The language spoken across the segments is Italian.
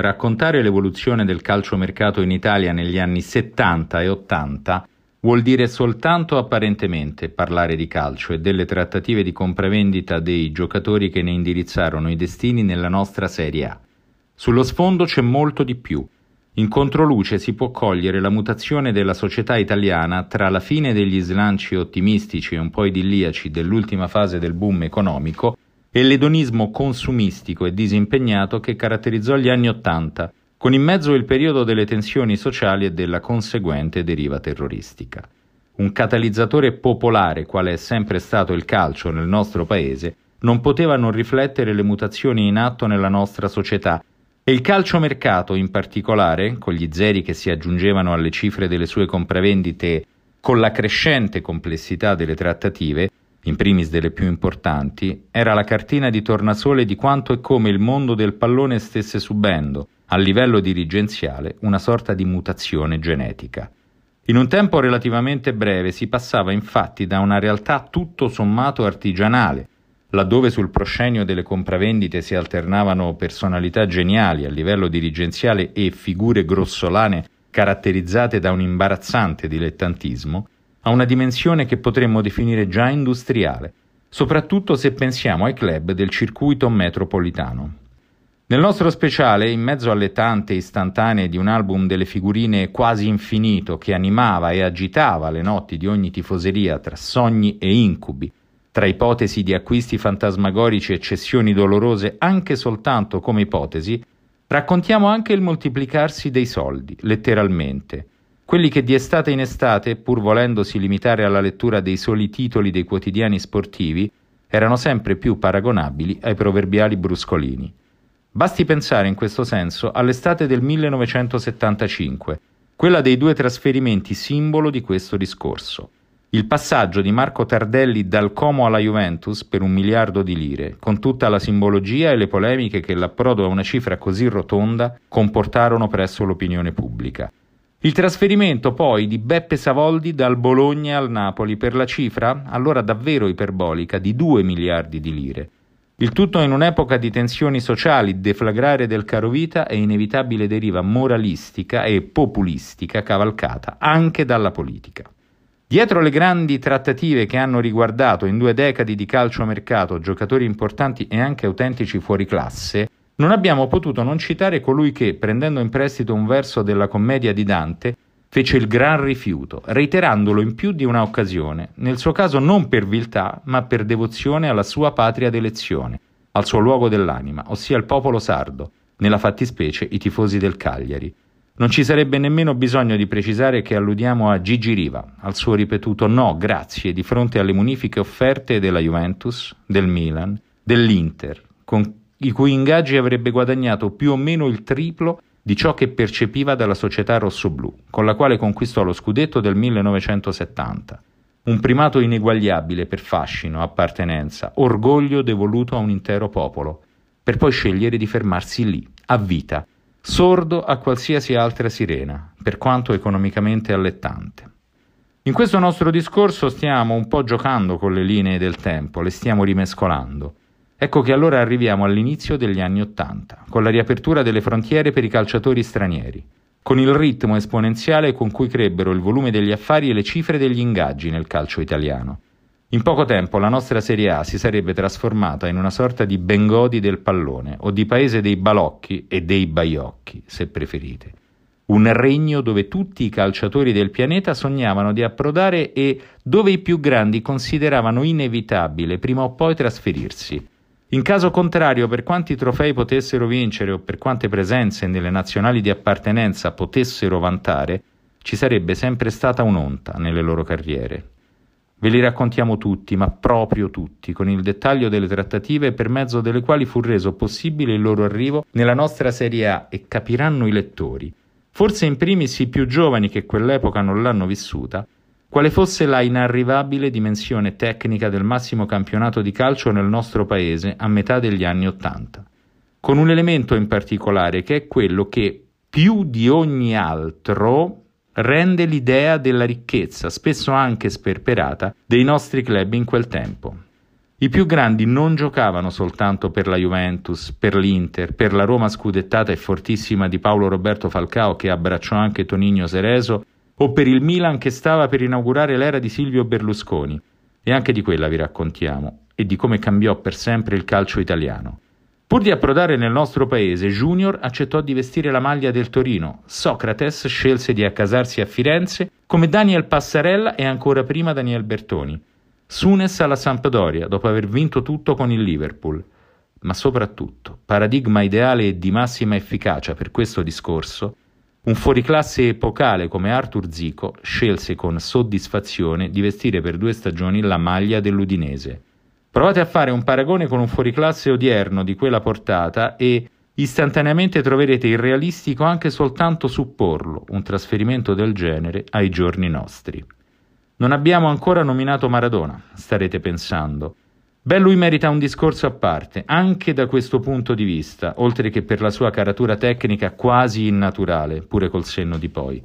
raccontare l'evoluzione del calciomercato in Italia negli anni 70 e 80 vuol dire soltanto apparentemente parlare di calcio e delle trattative di compravendita dei giocatori che ne indirizzarono i destini nella nostra Serie A. Sullo sfondo c'è molto di più. In controluce si può cogliere la mutazione della società italiana tra la fine degli slanci ottimistici e un po' idilliaci dell'ultima fase del boom economico e l'edonismo consumistico e disimpegnato che caratterizzò gli anni Ottanta, con in mezzo il periodo delle tensioni sociali e della conseguente deriva terroristica. Un catalizzatore popolare, quale è sempre stato il calcio nel nostro paese, non poteva non riflettere le mutazioni in atto nella nostra società e il calciomercato in particolare, con gli zeri che si aggiungevano alle cifre delle sue compravendite, con la crescente complessità delle trattative, in primis delle più importanti, era la cartina di tornasole di quanto e come il mondo del pallone stesse subendo, a livello dirigenziale, una sorta di mutazione genetica. In un tempo relativamente breve si passava infatti da una realtà tutto sommato artigianale, laddove sul proscenio delle compravendite si alternavano personalità geniali a livello dirigenziale e figure grossolane caratterizzate da un imbarazzante dilettantismo, a una dimensione che potremmo definire già industriale, soprattutto se pensiamo ai club del circuito metropolitano. Nel nostro speciale, in mezzo alle tante istantanee di un album delle figurine quasi infinito che animava e agitava le notti di ogni tifoseria tra sogni e incubi, tra ipotesi di acquisti fantasmagorici e cessioni dolorose anche soltanto come ipotesi, raccontiamo anche il moltiplicarsi dei soldi, letteralmente, quelli che di estate in estate, pur volendosi limitare alla lettura dei soli titoli dei quotidiani sportivi, erano sempre più paragonabili ai proverbiali bruscolini. Basti pensare in questo senso all'estate del 1975, quella dei due trasferimenti simbolo di questo discorso. Il passaggio di Marco Tardelli dal Como alla Juventus per un miliardo di lire, con tutta la simbologia e le polemiche che l'approdo a una cifra così rotonda comportarono presso l'opinione pubblica. Il trasferimento poi di Beppe Savoldi dal Bologna al Napoli per la cifra, allora davvero iperbolica, di 2 miliardi di lire. Il tutto in un'epoca di tensioni sociali, deflagrare del carovita e inevitabile deriva moralistica e populistica cavalcata anche dalla politica. Dietro le grandi trattative che hanno riguardato in due decadi di calciomercato giocatori importanti e anche autentici fuoriclasse, non abbiamo potuto non citare colui che, prendendo in prestito un verso della commedia di Dante, fece il gran rifiuto, reiterandolo in più di una occasione, nel suo caso non per viltà, ma per devozione alla sua patria d'elezione, al suo luogo dell'anima, ossia il popolo sardo, nella fattispecie i tifosi del Cagliari. Non ci sarebbe nemmeno bisogno di precisare che alludiamo a Gigi Riva, al suo ripetuto no, grazie, di fronte alle munifiche offerte della Juventus, del Milan, dell'Inter, con i cui ingaggi avrebbe guadagnato più o meno il triplo di ciò che percepiva dalla società rossoblù, con la quale conquistò lo scudetto del 1970. Un primato ineguagliabile per fascino, appartenenza, orgoglio devoluto a un intero popolo, per poi scegliere di fermarsi lì, a vita, sordo a qualsiasi altra sirena, per quanto economicamente allettante. In questo nostro discorso stiamo un po' giocando con le linee del tempo, le stiamo rimescolando. Ecco che allora arriviamo all'inizio degli anni Ottanta, con la riapertura delle frontiere per i calciatori stranieri, con il ritmo esponenziale con cui crebbero il volume degli affari e le cifre degli ingaggi nel calcio italiano. In poco tempo la nostra Serie A si sarebbe trasformata in una sorta di Bengodi del pallone o di paese dei balocchi e dei baiocchi, se preferite. Un regno dove tutti i calciatori del pianeta sognavano di approdare e dove i più grandi consideravano inevitabile prima o poi trasferirsi. In caso contrario, per quanti trofei potessero vincere o per quante presenze nelle nazionali di appartenenza potessero vantare, ci sarebbe sempre stata un'onta nelle loro carriere. Ve li raccontiamo tutti, ma proprio tutti, con il dettaglio delle trattative per mezzo delle quali fu reso possibile il loro arrivo nella nostra Serie A e capiranno i lettori, forse in primis i più giovani che quell'epoca non l'hanno vissuta, quale fosse la inarrivabile dimensione tecnica del massimo campionato di calcio nel nostro paese a metà degli anni Ottanta, con un elemento in particolare che è quello che più di ogni altro rende l'idea della ricchezza, spesso anche sperperata, dei nostri club in quel tempo. I più grandi non giocavano soltanto per la Juventus, per l'Inter, per la Roma scudettata e fortissima di Paolo Roberto Falcao che abbracciò anche Tonigno Sereso, o per il Milan che stava per inaugurare l'era di Silvio Berlusconi. E anche di quella vi raccontiamo, e di come cambiò per sempre il calcio italiano. Pur di approdare nel nostro paese, Junior accettò di vestire la maglia del Torino. Socrates scelse di accasarsi a Firenze come Daniel Passarella e ancora prima Daniel Bertoni. Sunes alla Sampdoria dopo aver vinto tutto con il Liverpool. Ma soprattutto, paradigma ideale e di massima efficacia per questo discorso, un fuoriclasse epocale come Arthur Zico scelse con soddisfazione di vestire per due stagioni la maglia dell'Udinese. Provate a fare un paragone con un fuoriclasse odierno di quella portata e istantaneamente troverete irrealistico anche soltanto supporlo un trasferimento del genere ai giorni nostri. Non abbiamo ancora nominato Maradona, starete pensando. Beh, lui merita un discorso a parte, anche da questo punto di vista, oltre che per la sua caratura tecnica quasi innaturale, pure col senno di poi.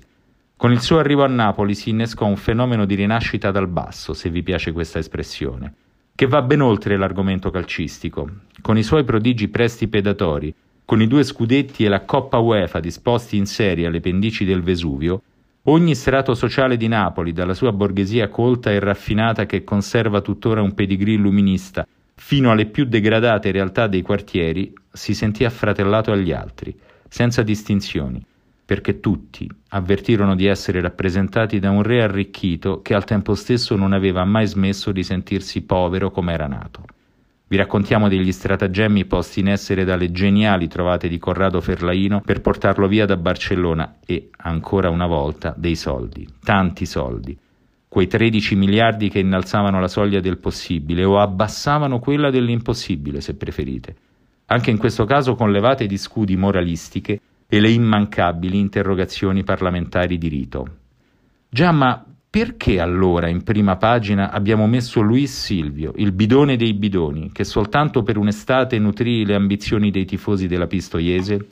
Con il suo arrivo a Napoli si innescò un fenomeno di rinascita dal basso, se vi piace questa espressione, che va ben oltre l'argomento calcistico. Con i suoi prodigi presti predatori, con i due scudetti e la Coppa UEFA disposti in serie alle pendici del Vesuvio, Ogni strato sociale di Napoli, dalla sua borghesia colta e raffinata che conserva tuttora un pedigree illuminista, fino alle più degradate realtà dei quartieri, si sentì affratellato agli altri, senza distinzioni, perché tutti avvertirono di essere rappresentati da un re arricchito che al tempo stesso non aveva mai smesso di sentirsi povero come era nato. Vi raccontiamo degli stratagemmi posti in essere dalle geniali trovate di Corrado Ferlaino per portarlo via da Barcellona e, ancora una volta, dei soldi, tanti soldi. Quei 13 miliardi che innalzavano la soglia del possibile o abbassavano quella dell'impossibile, se preferite. Anche in questo caso con levate di scudi moralistiche e le immancabili interrogazioni parlamentari di rito. Già, ma perché allora in prima pagina abbiamo messo Luis Silvio, il bidone dei bidoni, che soltanto per un'estate nutrì le ambizioni dei tifosi della Pistoiese?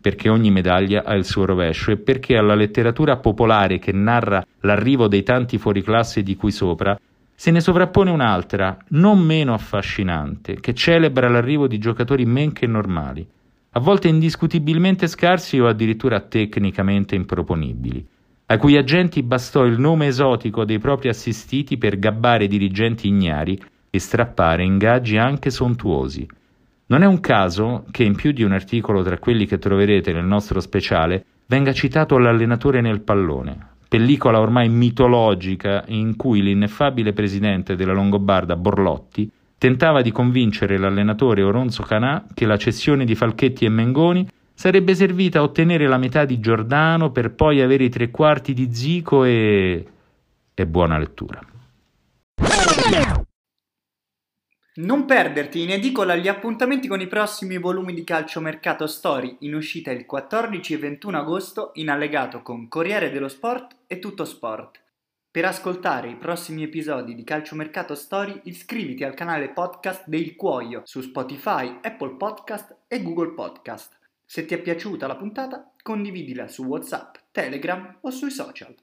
Perché ogni medaglia ha il suo rovescio e perché alla letteratura popolare che narra l'arrivo dei tanti fuoriclasse di cui sopra se ne sovrappone un'altra, non meno affascinante, che celebra l'arrivo di giocatori men che normali, a volte indiscutibilmente scarsi o addirittura tecnicamente improponibili a cui agenti bastò il nome esotico dei propri assistiti per gabbare dirigenti ignari e strappare ingaggi anche sontuosi. Non è un caso che in più di un articolo tra quelli che troverete nel nostro speciale venga citato l'allenatore nel pallone, pellicola ormai mitologica in cui l'ineffabile presidente della Longobarda Borlotti tentava di convincere l'allenatore Oronzo Canà che la cessione di Falchetti e Mengoni sarebbe servita a ottenere la metà di Giordano per poi avere i tre quarti di Zico e... e buona lettura. Non perderti in edicola gli appuntamenti con i prossimi volumi di Calciomercato Story in uscita il 14 e 21 agosto in allegato con Corriere dello Sport e Tutto Sport. Per ascoltare i prossimi episodi di Calciomercato Story iscriviti al canale podcast del Cuoio su Spotify, Apple Podcast e Google Podcast. Se ti è piaciuta la puntata, condividila su WhatsApp, Telegram o sui social.